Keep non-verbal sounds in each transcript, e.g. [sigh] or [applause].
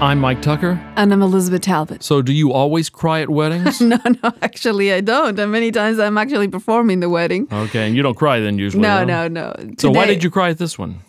I'm Mike Tucker. And I'm Elizabeth Talbot. So, do you always cry at weddings? [laughs] no, no, actually, I don't. And many times I'm actually performing the wedding. Okay, and you don't cry then usually? No, no, no, no. So, why did you cry at this one?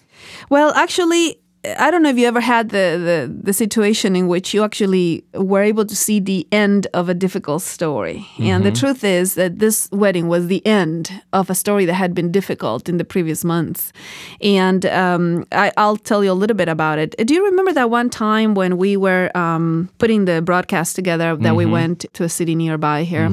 Well, actually, I don't know if you ever had the, the, the situation in which you actually were able to see the end of a difficult story. And the truth is that this wedding was the end of a story that had been difficult in the previous months. And um, I, I'll tell you a little bit about it. Do you remember that one time when we were um, putting the broadcast together that we went to a city nearby here?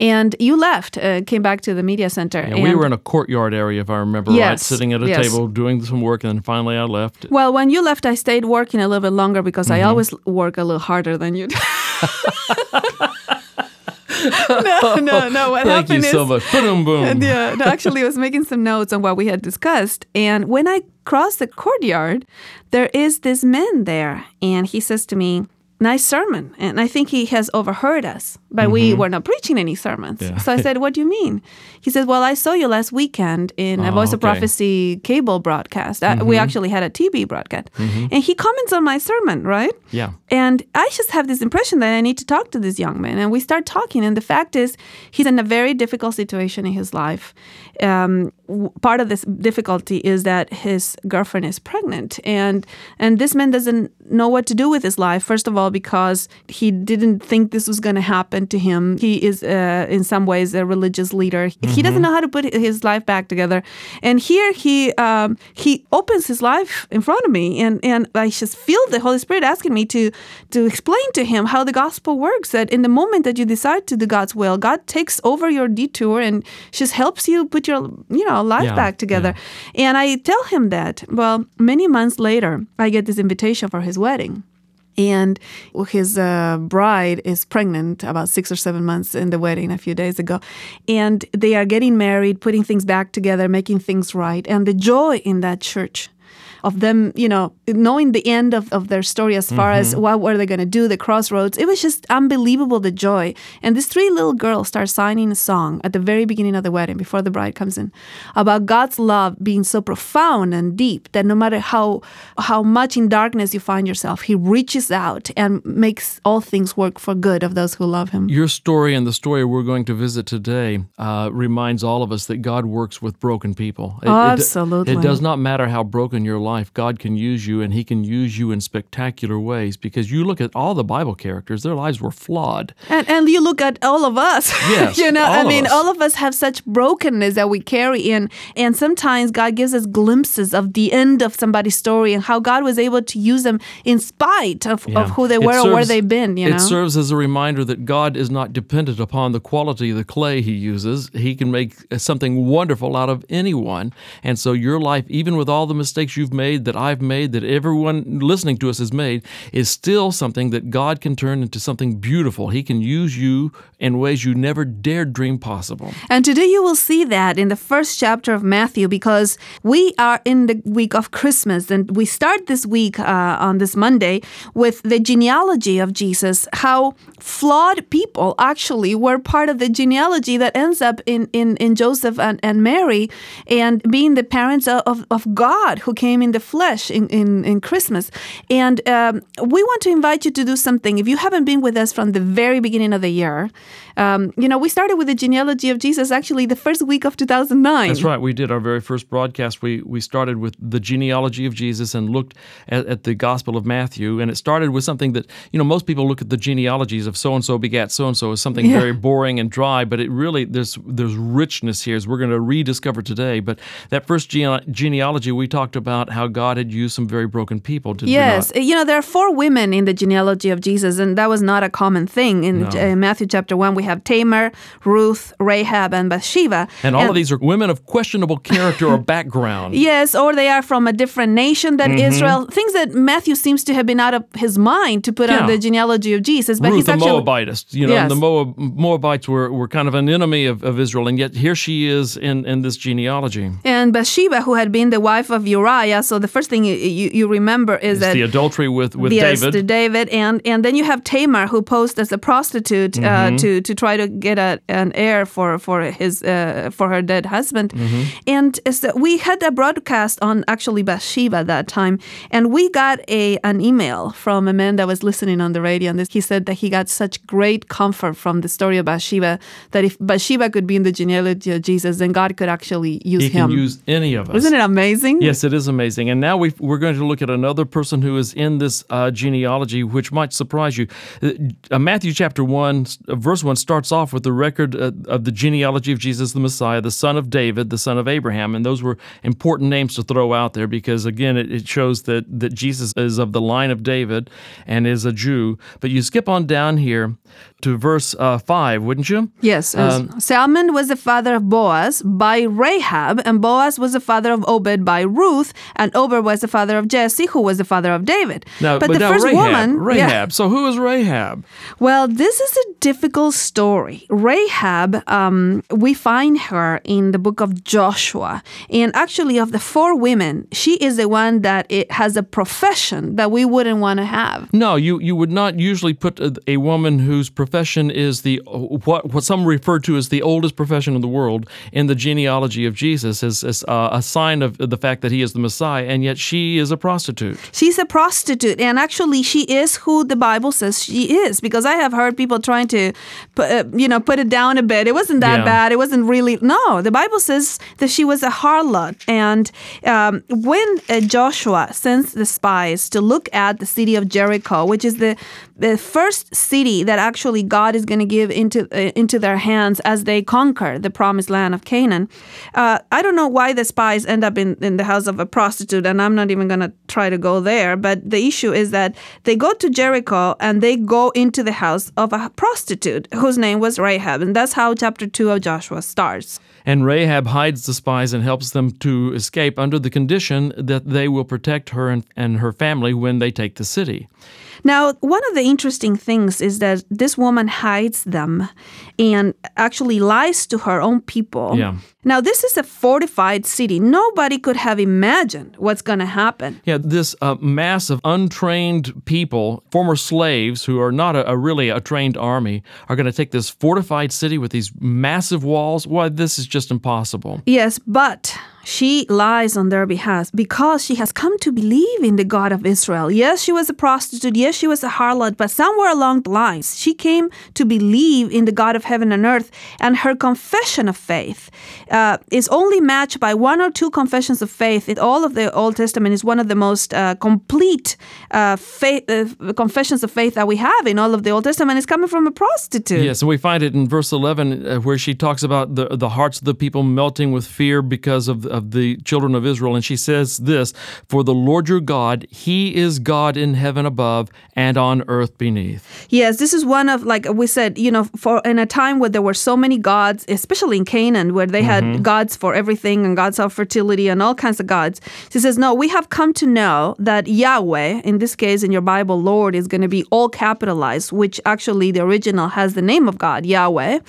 And you left, uh, came back to the media center. And we were in a courtyard area, if I remember right, sitting at a yes. table doing some work, and then finally I left. Well, when you left, I stayed working a little bit longer because Mm-hmm. I always work a little harder than you do. [laughs] no, no, no. What Thank you happened so is, much. Boom, boom. [laughs] yeah, no, actually, I was making some notes on what we had discussed, and when I crossed the courtyard, there is this man there, and he says to me. Nice sermon. And I think he has overheard us, but we were not preaching any sermons. Mm-hmm. Yeah. So I said, What do you mean? He said, Well, I saw you last weekend in a Oh, Voice of okay. Mm-hmm. Prophecy cable broadcast. Uh, we actually had a TV broadcast. And he comments on my sermon, right? Yeah. And I just have this impression that I need to talk to this young man. And we start talking. And the fact is, he's in a very difficult situation in his life. Um, part of this difficulty is that his girlfriend is pregnant. And, and this man doesn't know what to do with his life, first of all, because he didn't think this was going to happen to him. He is, uh, in some ways, a religious leader. He doesn't know how to put his life back together. And here he, um, he opens his life in front of me. And, and I just feel the Holy Spirit asking me to to explain to him how the gospel works. That in the moment that you decide to do God's will, God takes over your detour and just helps you put your you know life Yeah, back together. And I tell him that. Well, many months later, I get this invitation for his wedding. And his uh, bride is pregnant about six or seven months in the wedding a few days ago. And they are getting married, putting things back together, making things right. And the joy in that church of them, you know, knowing the end of, of their story as far as what were they going to do, the crossroads, it was just unbelievable, the joy. And these three little girls start signing a song at the very beginning of the wedding before the bride comes in about God's love being so profound and deep that no matter how how much in darkness you find yourself, he reaches out and makes all things work for good of those who love him. Your story and the story we're going to visit today uh, reminds all of us that God works with broken people. It- it- Absolutely. It, does not matter how broken your life, God can use you, and He can use you in spectacular ways because you look at all the Bible characters, their lives were flawed. And and you look at all of us. [laughs] Yes, you know, I mean, us. all of us have such brokenness that we carry in. And sometimes God gives us glimpses of the end of somebody's story and how God was able to use them in spite of, Yeah. of who they were or where they've been, you know. It serves as a reminder that God is not dependent upon the quality of the clay he uses. He can make something wonderful out of anyone. And so your life, even with all the mistakes you've made, that I've made, that everyone listening to us has made, is still something that God can turn into something beautiful. He can use you in ways you never dared dream possible. And today you will see that in the first chapter of Matthew because we are in the week of Christmas and we start this week uh, on this Monday with the genealogy of Jesus, how flawed people actually were part of the genealogy that ends up in, in, in Joseph and, and Mary and being the parents of, of God who came in the flesh in, in, in Christmas. And um, we want to invite you to do something. If you haven't been with us from the very beginning of the year, um, you know, we started with the genealogy of Jesus actually the first week of 2009. That's right. We did our very first broadcast. We we started with the genealogy of Jesus and looked at, at the Gospel of Matthew, and it started with something that you know most people look at the genealogies of so and so begat so and so as something Yeah. very boring and dry, but it really there's there's richness here as we're going to rediscover today. But that first gene- genealogy, we talked about how how God had used some very broken people. Did Yes, you know there are four women in the genealogy of Jesus, and that was not a common thing. In No. uh, Matthew chapter one, we have Tamar, Ruth, Rahab, and Bathsheba. And all of these are women of questionable character or background. [laughs] Yes, or they are from a different nation than Israel. Things that Matthew seems to have been out of his mind to put on Mm-hmm. The genealogy of Jesus. But Ruth, he's the actually Moabitess, you know, Yes. the Moab, Moabites were, were kind of an enemy of, of Israel, and yet here she is in, in this genealogy. and Bathsheba, who had been the wife of Uriah. Yeah, so the first thing you, you, you remember is It's that the adultery with, with yes, David. David, and and then you have Tamar, who posed as a prostitute Mm-hmm. uh, to to try to get a, an heir for for his uh, for her dead husband, Mm-hmm. and so we had a broadcast on actually Bathsheba at that time, and we got a an email from a man that was listening on the radio, and this, he said that he got such great comfort from the story of Bathsheba that if Bathsheba could be in the genealogy of Jesus, then God could actually use he him. can use any of us. Isn't it amazing? Yes, it is amazing. And now we we're going to look at another person who is in this uh, genealogy, which might surprise you. Uh, Matthew chapter 1, uh, verse 1 starts off with the record uh, of the genealogy of Jesus the Messiah, the son of David, the son of Abraham. And those were important names to throw out there because, again, it, it shows that, that Jesus is of the line of David and is a Jew. But you skip on down here to verse uh, 5, wouldn't you? Yes. Um, Salmon was the father of Boaz by Rahab, and Boaz was the father of Obed by Ruth, and Obed was the father of Jesse, who was the father of David. Now, but, the now first Rahab, woman, yeah. Rahab. So who is Rahab? Well, this is a difficult story. Rahab, um, we find her in the book of Joshua, and actually, of the four women, she is the one that it has a profession that we wouldn't want to have. No, you, you would not usually put a, a woman whose profession is the what what some refer to as the oldest profession in the world in the genealogy of Jesus as, as uh, a sign of the fact that he is the Messiah, and yet she is a prostitute. She's a prostitute, and actually, she is who the Bible says she is. Because I have heard people trying to, uh, you know, put it down a bit. It wasn't that Yeah. bad. It wasn't really. No, the Bible says that she was a harlot. And um, when uh, Joshua sends the spies to look at the city of Jericho, which is the the first city that actually God is going to give into uh, into their hands as they conquer the promised land of Canaan. Uh, I don't know why the spies end up in, in the house of a prostitute, and I'm not even going to try to go there. But the issue is that they go to Jericho and they go into the house of a prostitute whose name was Rahab, and that's how chapter two of Joshua starts. And Rahab hides the spies and helps them to escape under the condition that they will protect her and, and her family when they take the city. Now, one of the interesting things is that this woman hides them and actually lies to her own people. Yeah. Now, this is a fortified city. Nobody could have imagined what's going to happen. Yeah, this uh, mass of untrained people, former slaves who are not a, a really a trained army, are going to take this fortified city with these massive walls. Why, this is just impossible. Yes, but she lies on their behalf because she has come to believe in the God of Israel. Yes, she was a prostitute. Yes, she was a harlot. But somewhere along the lines, she came to believe in the God of heaven and earth. And her confession of faith uh, is only matched by one or two confessions of faith. In all of the Old Testament is one of the most uh, complete uh, faith, uh, confessions of faith that we have in all of the Old Testament. is coming from a prostitute. Yes, and we find it in verse 11 uh, where she talks about the, the hearts of the people melting with fear because of, of the children of Israel. And she says this For the Lord your God, He is God in heaven above and on earth beneath. Yes, this is one of like we said, you know, for in a time where there were so many gods, especially in Canaan, where they had mm-hmm. gods for everything and gods of fertility and all kinds of gods. She says, No, we have come to know that Yahweh, in this case in your Bible, Lord, is going to be all capitalized, which actually the original has the name of God, Yahweh.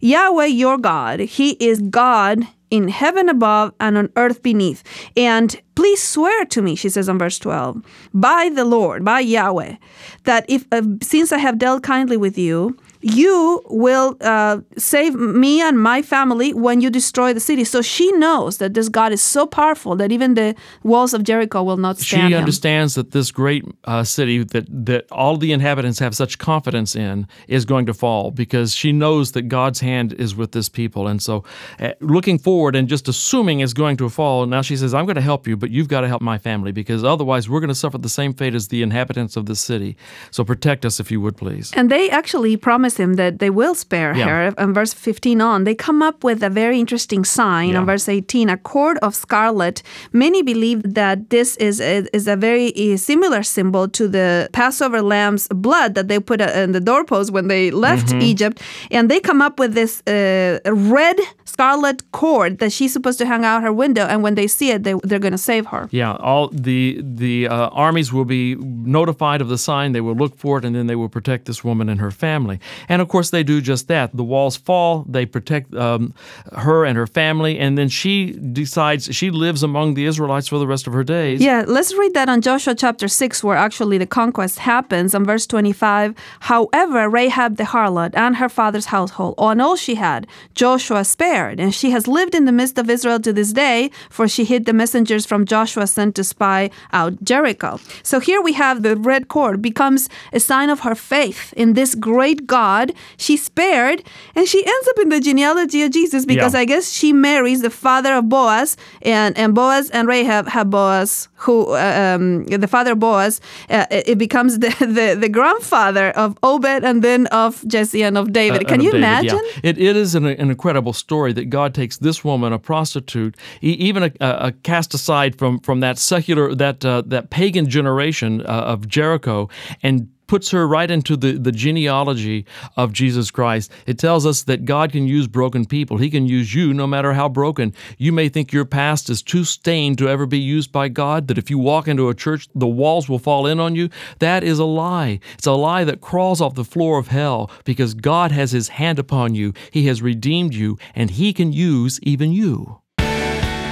Yahweh, your God, He is God in heaven above and on earth beneath. And please swear to me, she says on verse 12, by the Lord, by Yahweh, that if uh, since I have dealt kindly with you, you will uh, save me and my family when you destroy the city. So she knows that this God is so powerful that even the walls of Jericho will not She stand him. understands that this great uh, city that, that all the inhabitants have such confidence in is going to fall because she knows that God's hand is with this people. And so, uh, looking forward and just assuming it's going to fall, now she says, I'm going to help you, but you've got to help my family because otherwise we're going to suffer the same fate as the inhabitants of the city. So, protect us if you would, please. And they actually promise promise him that they will spare Yeah. her. And verse 15 on, they come up with a very interesting sign. Yeah. On verse 18, a cord of scarlet. Many believe that this is a, is a very uh, similar symbol to the Passover lamb's blood that they put uh, in the doorpost when they left Mm-hmm. Egypt. And they come up with this uh, red scarlet cord that she's supposed to hang out her window. And when they see it, they, they're going to save her. Yeah, all the the uh, armies will be notified of the sign. They will look for it, and then they will protect this woman and her family. And of course, they do just that. The walls fall. They protect um, her and her family, and then she decides she lives among the Israelites for the rest of her days. Yeah, let's read that on Joshua chapter 6, where actually the conquest happens. On verse 25, however, Rahab the harlot and her father's household, on all she had, Joshua spared, and she has lived in the midst of Israel to this day, for she hid the messengers from Joshua sent to spy out Jericho. So here we have the red cord becomes a sign of her faith in this great God. She spared, and she ends up in the genealogy of Jesus because Yeah. I guess she marries the father of Boaz, and, and Boaz and Rahab have Boaz, who uh, um, the father of Boaz, uh, it becomes the, [laughs] the, the grandfather of Obed and then of Jesse and of David. Uh, Can you David, yeah. imagine? It, it is an, an incredible story that God takes this woman, a prostitute, even a, a, a cast aside from from that secular, that uh, that pagan generation uh, of Jericho, and puts her right into the, the genealogy of Jesus Christ. It tells us that God can use broken people. He can use you no matter how broken. You may think your past is too stained to ever be used by God, that if you walk into a church, the walls will fall in on you. That is a lie. It's a lie that crawls off the floor of hell because God has His hand upon you. He has redeemed you, and He can use even you.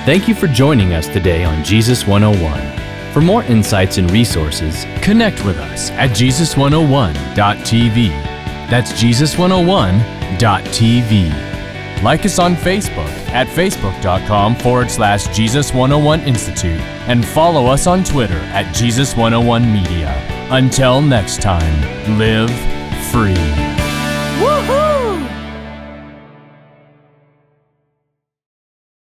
Thank you for joining us today on Jesus 101. For more insights and resources, connect with us at Jesus101.tv. That's Jesus101.tv. Like us on Facebook at facebook.com forward slash Jesus101 Institute and follow us on Twitter at Jesus101 Media. Until next time, live free. Woohoo!